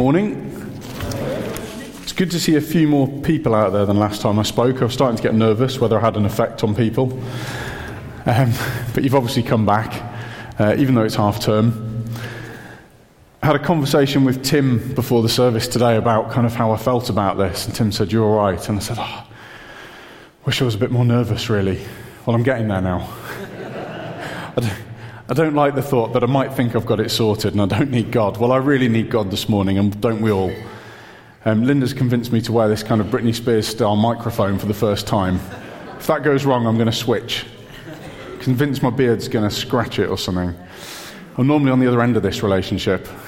Morning. It's good to see a few more people out there than last time I spoke. I was starting to get nervous whether I had an effect on people. Um, but you've obviously come back, uh, even though it's half term. I had a conversation with Tim before the service today about kind of how I felt about this. And Tim said, You're all right. And I said, oh, Wish I was a bit more nervous, really. Well, I'm getting there now. I, don't, like the thought that I might think I've got it sorted and I don't need God. Well, I really need God this morning, and don't we all? Um, Linda's convinced me to wear this kind of Britney Spears style microphone for the first time. If that goes wrong, I'm going to switch. Convinced my beard's going to scratch it or something. I'm normally on the other end of this relationship.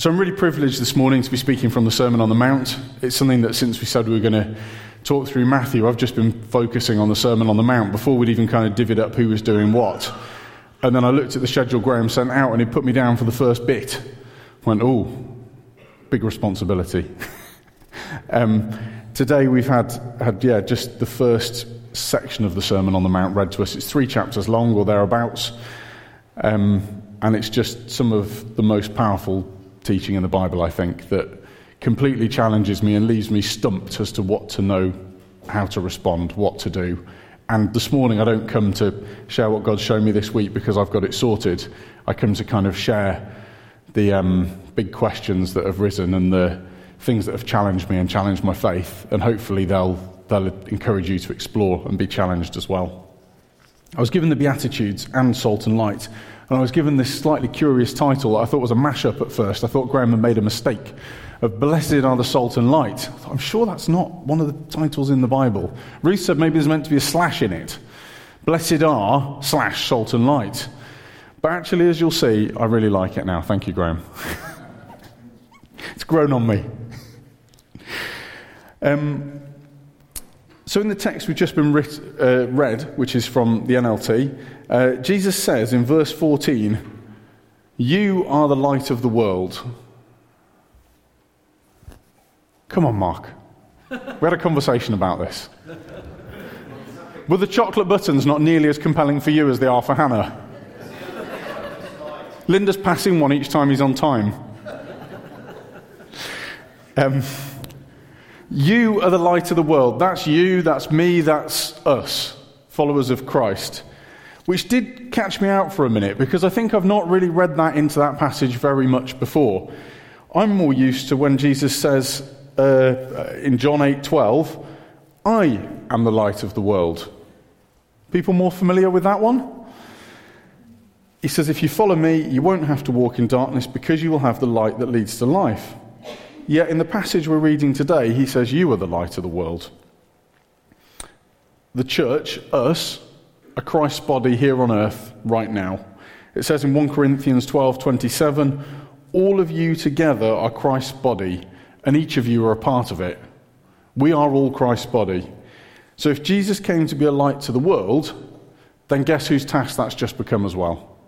So I'm really privileged this morning to be speaking from the Sermon on the Mount. It's something that since we said we were going to talk through Matthew, I've just been focusing on the Sermon on the Mount before we'd even kind of divvied up who was doing what. And then I looked at the schedule Graham sent out and he put me down for the first bit. Went, oh, big responsibility. um, today we've had, had, yeah, just the first section of the Sermon on the Mount read to us. It's three chapters long or thereabouts. Um, and it's just some of the most powerful teaching in the Bible, I think, that completely challenges me and leaves me stumped as to what to know, how to respond, what to do. And this morning, I don't come to share what God's shown me this week because I've got it sorted. I come to kind of share the um, big questions that have risen and the things that have challenged me and challenged my faith. And hopefully, they'll, they'll encourage you to explore and be challenged as well. I was given the Beatitudes and Salt and Light and I was given this slightly curious title that I thought was a mashup at first. I thought Graham had made a mistake of Blessed are the Salt and Light. I'm sure that's not one of the titles in the Bible. Ruth said maybe there's meant to be a slash in it. Blessed are slash salt and light. But actually, as you'll see, I really like it now. Thank you, Graham. it's grown on me. Um, so, in the text we've just been writ, uh, read, which is from the NLT, uh, Jesus says in verse 14, You are the light of the world. Come on, Mark. We had a conversation about this. Were the chocolate buttons not nearly as compelling for you as they are for Hannah? Linda's passing one each time he's on time. Um, you are the light of the world. That's you, that's me, that's us, followers of Christ which did catch me out for a minute because I think I've not really read that into that passage very much before. I'm more used to when Jesus says uh, in John 8:12, "I am the light of the world." People more familiar with that one? He says, "If you follow me, you won't have to walk in darkness because you will have the light that leads to life." Yet in the passage we're reading today, he says, "You are the light of the world." The church, us, a Christ's body here on earth right now. It says in 1 Corinthians 12:27, all of you together are Christ's body, and each of you are a part of it. We are all Christ's body. So if Jesus came to be a light to the world, then guess whose task that's just become as well?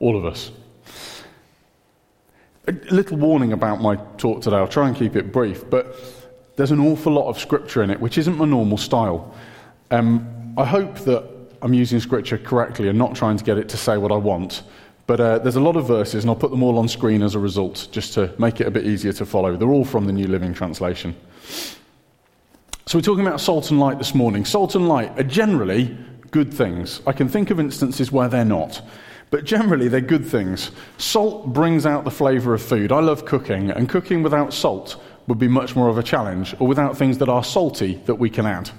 All of us. A little warning about my talk today. I'll try and keep it brief, but there's an awful lot of scripture in it, which isn't my normal style. Um, I hope that I'm using scripture correctly and not trying to get it to say what I want. But uh, there's a lot of verses, and I'll put them all on screen as a result, just to make it a bit easier to follow. They're all from the New Living Translation. So we're talking about salt and light this morning. Salt and light are generally good things. I can think of instances where they're not. But generally, they're good things. Salt brings out the flavour of food. I love cooking, and cooking without salt would be much more of a challenge, or without things that are salty that we can add.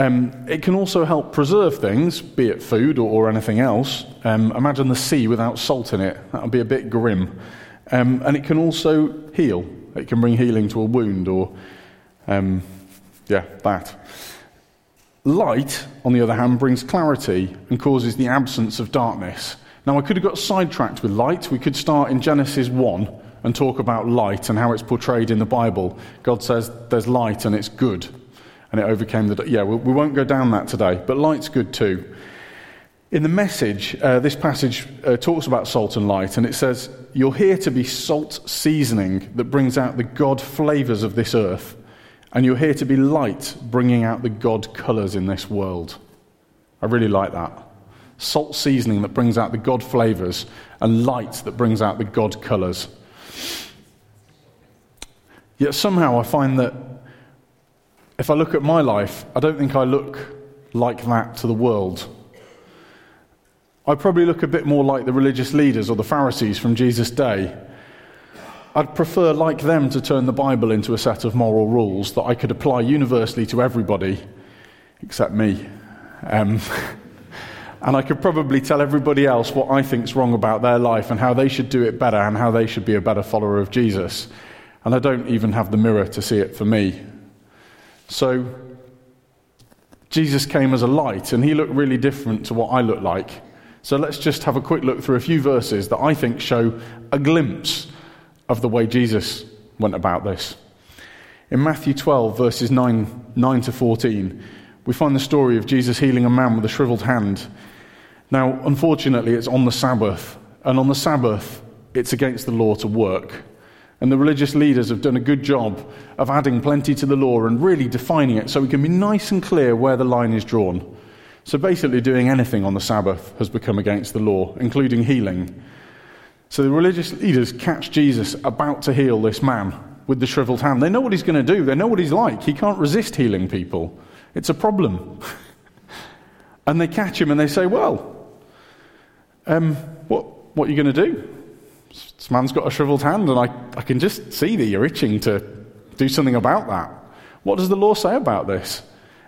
Um, it can also help preserve things, be it food or, or anything else. Um, imagine the sea without salt in it. That would be a bit grim. Um, and it can also heal. It can bring healing to a wound or, um, yeah, that. Light, on the other hand, brings clarity and causes the absence of darkness. Now, I could have got sidetracked with light. We could start in Genesis 1 and talk about light and how it's portrayed in the Bible. God says there's light and it's good and it overcame the. Yeah, we, we won't go down that today, but light's good too. In the message, uh, this passage uh, talks about salt and light, and it says, You're here to be salt seasoning that brings out the God flavours of this earth, and you're here to be light bringing out the God colours in this world. I really like that. salt seasoning that brings out the God flavors, and light that brings out the God colors. Yet somehow I find that if I look at my life, I don't think I look like that to the world. I probably look a bit more like the religious leaders or the Pharisees from Jesus' day. I'd prefer, like them, to turn the Bible into a set of moral rules that I could apply universally to everybody except me. Um, and I could probably tell everybody else what I think's wrong about their life and how they should do it better and how they should be a better follower of Jesus. And I don't even have the mirror to see it for me. So, Jesus came as a light, and he looked really different to what I look like. So, let's just have a quick look through a few verses that I think show a glimpse of the way Jesus went about this. In Matthew 12, verses 9, 9 to 14, we find the story of Jesus healing a man with a shriveled hand. Now, unfortunately, it's on the Sabbath, and on the Sabbath, it's against the law to work. And the religious leaders have done a good job of adding plenty to the law and really defining it so we can be nice and clear where the line is drawn. So basically, doing anything on the Sabbath has become against the law, including healing. So the religious leaders catch Jesus about to heal this man with the shriveled hand. They know what he's going to do, they know what he's like. He can't resist healing people, it's a problem. and they catch him and they say, Well, um, what, what are you going to do? This man's got a shriveled hand, and I, I can just see that you're itching to do something about that. What does the law say about this?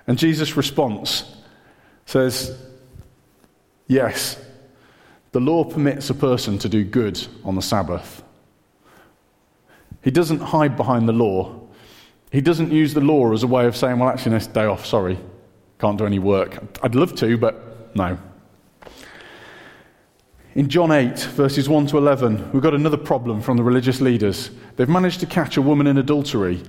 And Jesus' response says, Yes, the law permits a person to do good on the Sabbath. He doesn't hide behind the law. He doesn't use the law as a way of saying, Well, actually, next day off, sorry, can't do any work. I'd love to, but no. In John 8, verses 1 to 11, we've got another problem from the religious leaders. They've managed to catch a woman in adultery.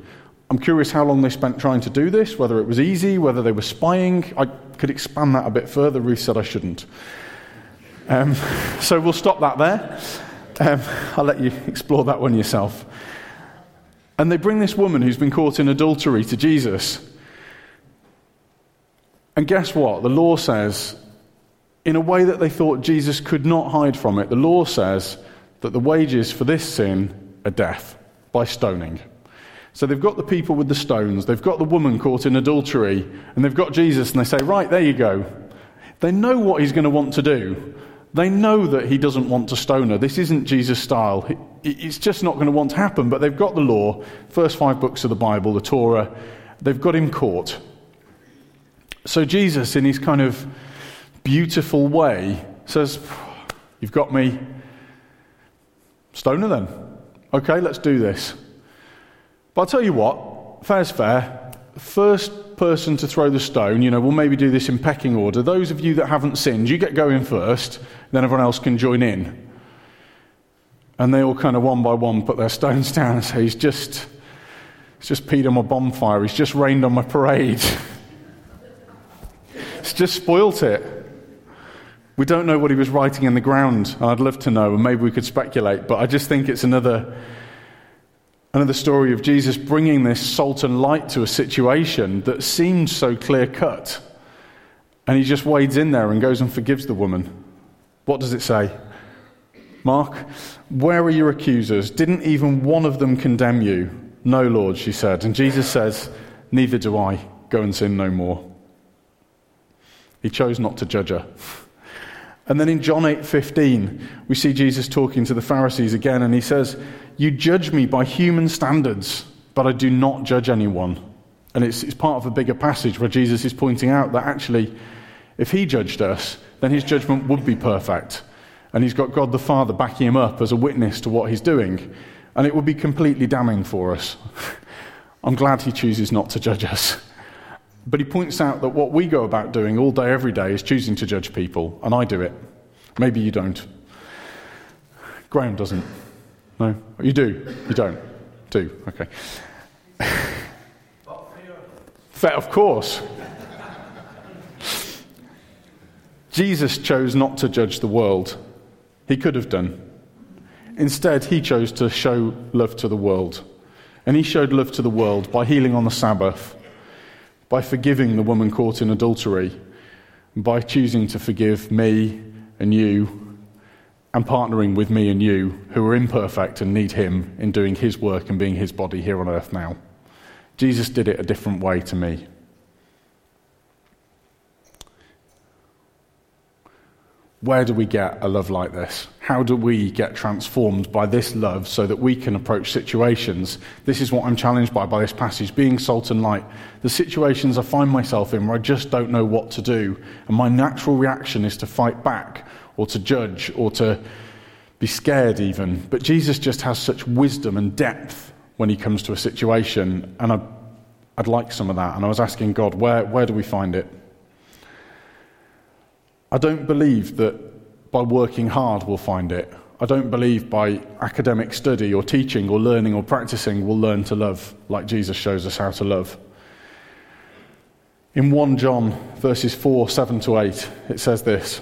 I'm curious how long they spent trying to do this, whether it was easy, whether they were spying. I could expand that a bit further. Ruth said I shouldn't. Um, so we'll stop that there. Um, I'll let you explore that one yourself. And they bring this woman who's been caught in adultery to Jesus. And guess what? The law says in a way that they thought Jesus could not hide from it. The law says that the wages for this sin are death by stoning. So they've got the people with the stones, they've got the woman caught in adultery, and they've got Jesus, and they say, Right, there you go. They know what he's going to want to do. They know that he doesn't want to stone her. This isn't Jesus' style. It's just not going to want to happen. But they've got the law, first five books of the Bible, the Torah. They've got him caught. So Jesus, in his kind of beautiful way says, You've got me. Stoner then. Okay, let's do this. But I'll tell you what, fair's fair. First person to throw the stone, you know, we'll maybe do this in pecking order. Those of you that haven't sinned, you get going first, then everyone else can join in. And they all kind of one by one put their stones down and say, He's just, he's just peed on my bonfire, he's just rained on my parade. it's just spoilt it. We don't know what he was writing in the ground, I'd love to know, and maybe we could speculate, but I just think it's another, another story of Jesus bringing this salt and light to a situation that seemed so clear cut. And he just wades in there and goes and forgives the woman. What does it say? Mark, where are your accusers? Didn't even one of them condemn you? No, Lord, she said. And Jesus says, Neither do I. Go and sin no more. He chose not to judge her. And then in John 8:15, we see Jesus talking to the Pharisees again and he says, "You judge me by human standards, but I do not judge anyone." And it's, it's part of a bigger passage where Jesus is pointing out that actually if he judged us, then his judgment would be perfect. And he's got God the Father backing him up as a witness to what he's doing, and it would be completely damning for us. I'm glad he chooses not to judge us. But he points out that what we go about doing all day, every day, is choosing to judge people, and I do it. Maybe you don't. Graham doesn't. No? You do? You don't? Do? Okay. Fair, of course. Jesus chose not to judge the world. He could have done. Instead, he chose to show love to the world. And he showed love to the world by healing on the Sabbath by forgiving the woman caught in adultery, by choosing to forgive me and you and partnering with me and you who are imperfect and need Him in doing His work and being His body here on earth now. Jesus did it a different way to me. Where do we get a love like this? How do we get transformed by this love so that we can approach situations? This is what I'm challenged by by this passage being salt and light. The situations I find myself in where I just don't know what to do, and my natural reaction is to fight back or to judge or to be scared, even. But Jesus just has such wisdom and depth when he comes to a situation, and I'd, like some of that. And I was asking God, where, where do we find it? I don't believe that by working hard we'll find it. I don't believe by academic study or teaching or learning or practicing we'll learn to love like Jesus shows us how to love. In 1 John verses 4, 7 to 8, it says this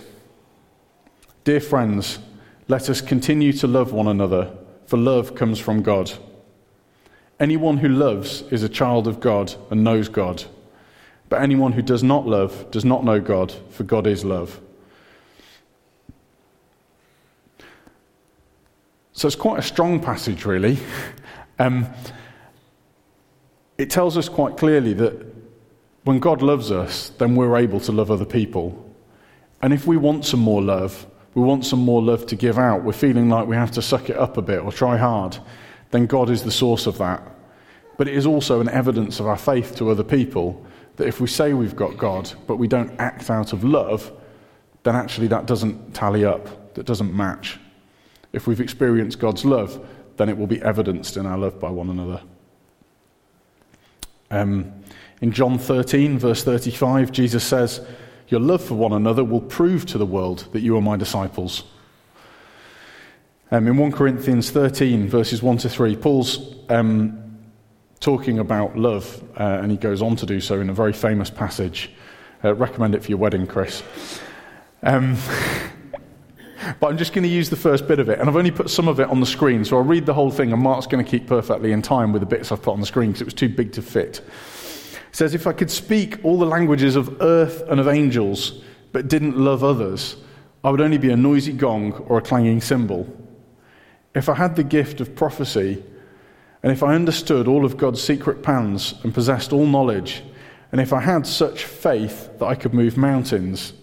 Dear friends, let us continue to love one another, for love comes from God. Anyone who loves is a child of God and knows God. But anyone who does not love does not know God, for God is love. So it's quite a strong passage, really. Um, it tells us quite clearly that when God loves us, then we're able to love other people. And if we want some more love, we want some more love to give out, we're feeling like we have to suck it up a bit or try hard, then God is the source of that. But it is also an evidence of our faith to other people that if we say we've got God, but we don't act out of love, then actually that doesn't tally up, that doesn't match. If we've experienced God's love, then it will be evidenced in our love by one another. Um, in John 13, verse 35, Jesus says, Your love for one another will prove to the world that you are my disciples. Um, in 1 Corinthians 13, verses 1 to 3, Paul's um, talking about love, uh, and he goes on to do so in a very famous passage. Uh, recommend it for your wedding, Chris. Um, but I'm just going to use the first bit of it, and I've only put some of it on the screen, so I'll read the whole thing, and Mark's going to keep perfectly in time with the bits I've put on the screen because it was too big to fit. It says, If I could speak all the languages of earth and of angels, but didn't love others, I would only be a noisy gong or a clanging cymbal. If I had the gift of prophecy, and if I understood all of God's secret plans and possessed all knowledge, and if I had such faith that I could move mountains,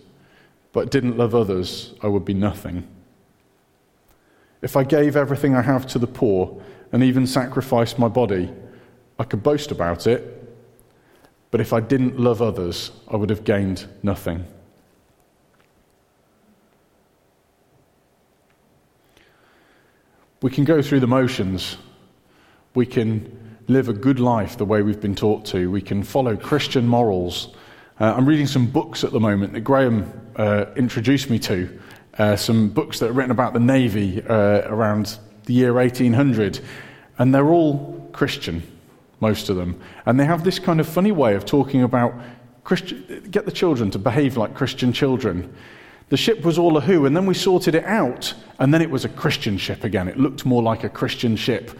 but didn't love others, I would be nothing. If I gave everything I have to the poor and even sacrificed my body, I could boast about it, but if I didn't love others, I would have gained nothing. We can go through the motions we can live a good life the way we've been taught to. We can follow Christian morals. Uh, I'm reading some books at the moment that Graham uh, introduced me to, uh, some books that are written about the Navy uh, around the year 1800, and they're all Christian, most of them. And they have this kind of funny way of talking about Christian, get the children to behave like Christian children. The ship was all a who, and then we sorted it out, and then it was a Christian ship again. It looked more like a Christian ship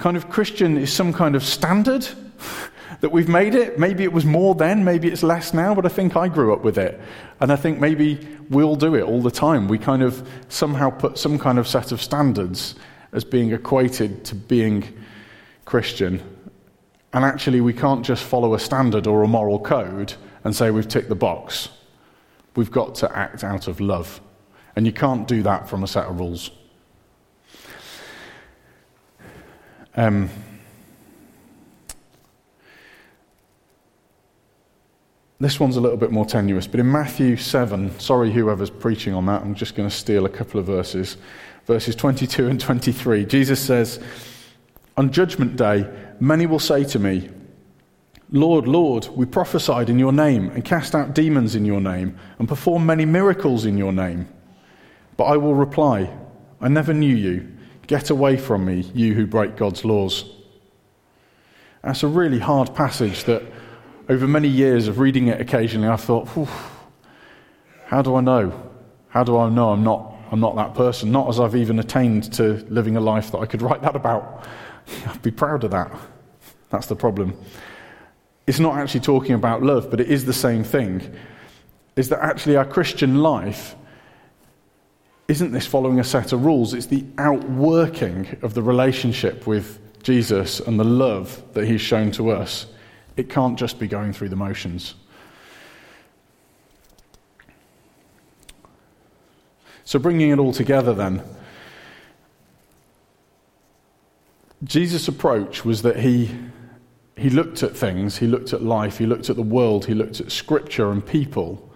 kind of Christian is some kind of standard that we've made it. Maybe it was more then, maybe it's less now, but I think I grew up with it. And I think maybe we'll do it all the time. We kind of somehow put some kind of set of standards as being equated to being Christian. And actually, we can't just follow a standard or a moral code and say we've ticked the box. We've got to act out of love. And you can't do that from a set of rules. Um, this one's a little bit more tenuous, but in Matthew 7, sorry whoever's preaching on that, I'm just going to steal a couple of verses. Verses 22 and 23, Jesus says, On judgment day, many will say to me, Lord, Lord, we prophesied in your name and cast out demons in your name and performed many miracles in your name. But I will reply, I never knew you. Get away from me, you who break God's laws. That's a really hard passage that over many years of reading it occasionally, I thought, how do I know? How do I know I'm not, I'm not that person? Not as I've even attained to living a life that I could write that about. I'd be proud of that. That's the problem. It's not actually talking about love, but it is the same thing. is that actually our Christian life isn't this following a set of rules, it's the outworking of the relationship with Jesus and the love that he's shown to us. It can't just be going through the motions. So, bringing it all together then, Jesus' approach was that he, he looked at things, he looked at life, he looked at the world, he looked at scripture and people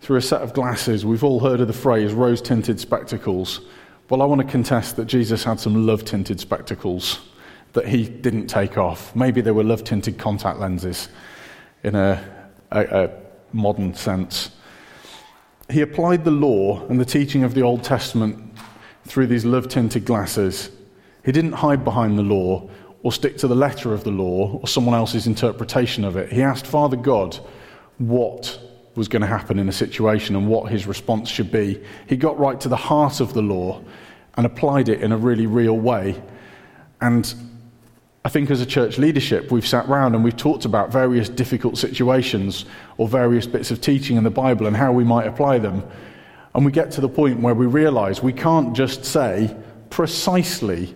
through a set of glasses. We've all heard of the phrase rose tinted spectacles. Well, I want to contest that Jesus had some love tinted spectacles that he didn't take off. Maybe they were love tinted contact lenses in a, a, a modern sense. He applied the law and the teaching of the Old Testament through these love tinted glasses. He didn't hide behind the law or stick to the letter of the law or someone else's interpretation of it. He asked Father God what was going to happen in a situation and what his response should be. He got right to the heart of the law and applied it in a really real way. And I think as a church leadership, we've sat around and we've talked about various difficult situations or various bits of teaching in the Bible and how we might apply them. And we get to the point where we realize we can't just say precisely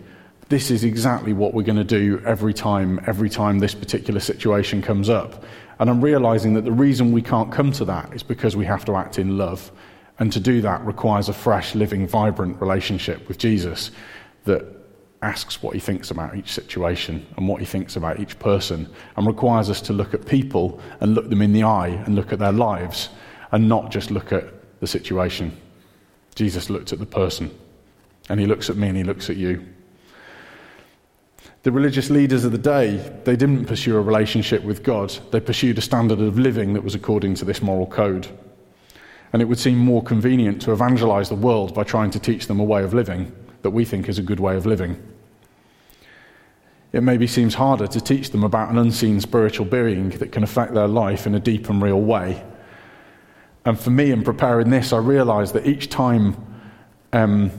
this is exactly what we're going to do every time, every time this particular situation comes up. And I'm realizing that the reason we can't come to that is because we have to act in love. And to do that requires a fresh, living, vibrant relationship with Jesus that asks what he thinks about each situation and what he thinks about each person and requires us to look at people and look them in the eye and look at their lives and not just look at the situation. Jesus looked at the person and he looks at me and he looks at you. The religious leaders of the day, they didn't pursue a relationship with God. They pursued a standard of living that was according to this moral code. And it would seem more convenient to evangelize the world by trying to teach them a way of living that we think is a good way of living. It maybe seems harder to teach them about an unseen spiritual being that can affect their life in a deep and real way. And for me, in preparing this, I realized that each time um,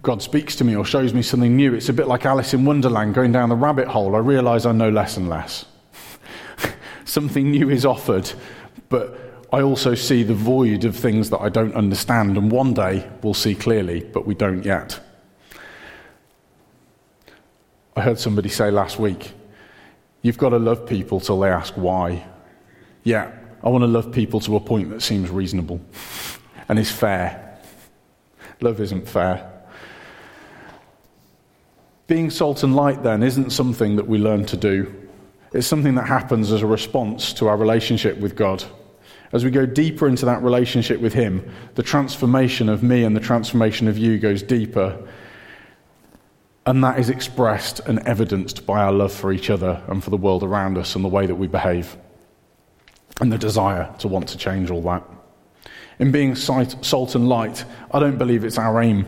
God speaks to me or shows me something new, it's a bit like Alice in Wonderland going down the rabbit hole. I realize I know less and less. something new is offered, but I also see the void of things that I don't understand, and one day we'll see clearly, but we don't yet. I heard somebody say last week, You've got to love people till they ask why. Yeah, I want to love people to a point that seems reasonable and is fair. Love isn't fair. Being salt and light, then, isn't something that we learn to do. It's something that happens as a response to our relationship with God. As we go deeper into that relationship with Him, the transformation of me and the transformation of you goes deeper. And that is expressed and evidenced by our love for each other and for the world around us and the way that we behave. And the desire to want to change all that. In being salt and light, I don't believe it's our aim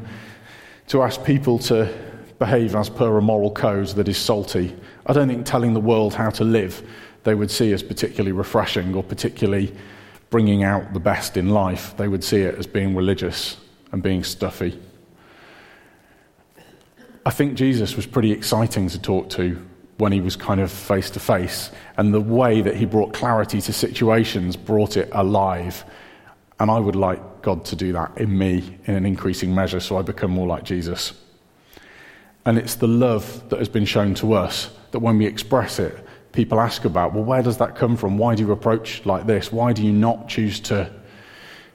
to ask people to behave as per a moral code that is salty. I don't think telling the world how to live they would see as particularly refreshing or particularly bringing out the best in life. They would see it as being religious and being stuffy. I think Jesus was pretty exciting to talk to when he was kind of face to face, and the way that he brought clarity to situations brought it alive. And I would like God to do that in me in an increasing measure so I become more like Jesus. And it's the love that has been shown to us that when we express it, people ask about, well, where does that come from? Why do you approach like this? Why do you not choose to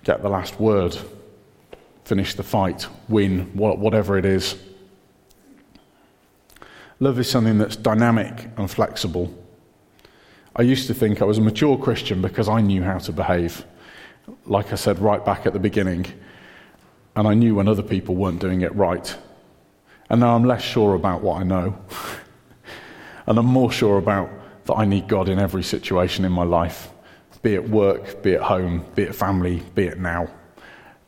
get the last word, finish the fight, win, whatever it is? Love is something that's dynamic and flexible. I used to think I was a mature Christian because I knew how to behave, like I said right back at the beginning, and I knew when other people weren't doing it right. And now I'm less sure about what I know. and I'm more sure about that I need God in every situation in my life, be it work, be it home, be it family, be it now.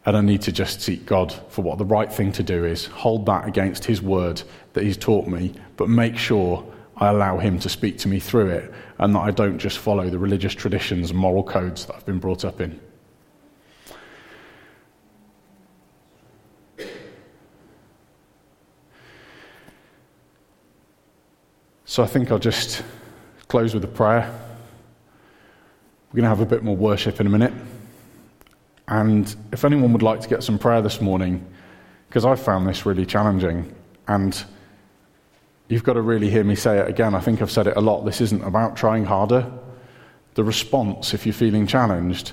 And I need to just seek God for what the right thing to do is, hold that against His word that He's taught me, but make sure I allow Him to speak to me through it and that I don't just follow the religious traditions and moral codes that I've been brought up in. So I think I'll just close with a prayer. We're going to have a bit more worship in a minute. And if anyone would like to get some prayer this morning, because I found this really challenging, and you've got to really hear me say it again. I think I've said it a lot. This isn't about trying harder. The response, if you're feeling challenged,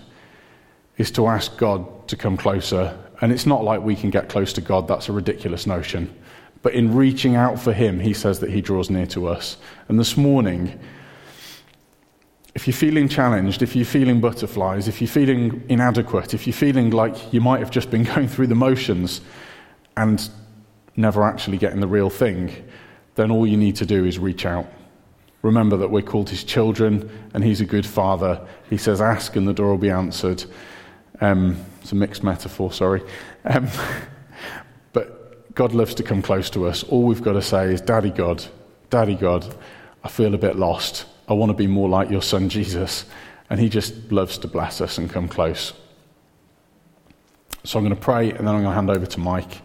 is to ask God to come closer. And it's not like we can get close to God, that's a ridiculous notion. But in reaching out for Him, He says that He draws near to us. And this morning, if you're feeling challenged, if you're feeling butterflies, if you're feeling inadequate, if you're feeling like you might have just been going through the motions and never actually getting the real thing, then all you need to do is reach out. Remember that we're called his children and he's a good father. He says, Ask and the door will be answered. Um, it's a mixed metaphor, sorry. Um, God loves to come close to us. All we've got to say is, Daddy God, Daddy God, I feel a bit lost. I want to be more like your son Jesus. And he just loves to bless us and come close. So I'm going to pray and then I'm going to hand over to Mike.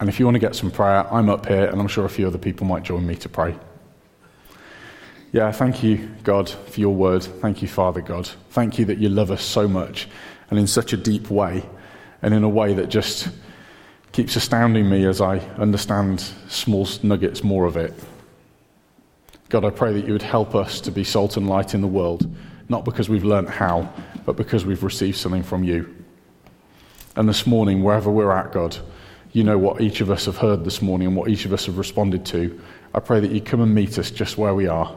And if you want to get some prayer, I'm up here and I'm sure a few other people might join me to pray. Yeah, thank you, God, for your word. Thank you, Father God. Thank you that you love us so much and in such a deep way and in a way that just keeps astounding me as I understand small nuggets more of it. God, I pray that you would help us to be salt and light in the world, not because we've learnt how, but because we've received something from you. And this morning, wherever we're at, God, you know what each of us have heard this morning and what each of us have responded to. I pray that you come and meet us just where we are.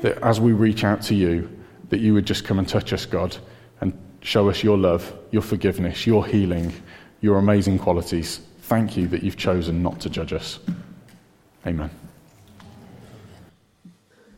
That as we reach out to you, that you would just come and touch us, God, and show us your love, your forgiveness, your healing, your amazing qualities. Thank you that you've chosen not to judge us. Amen.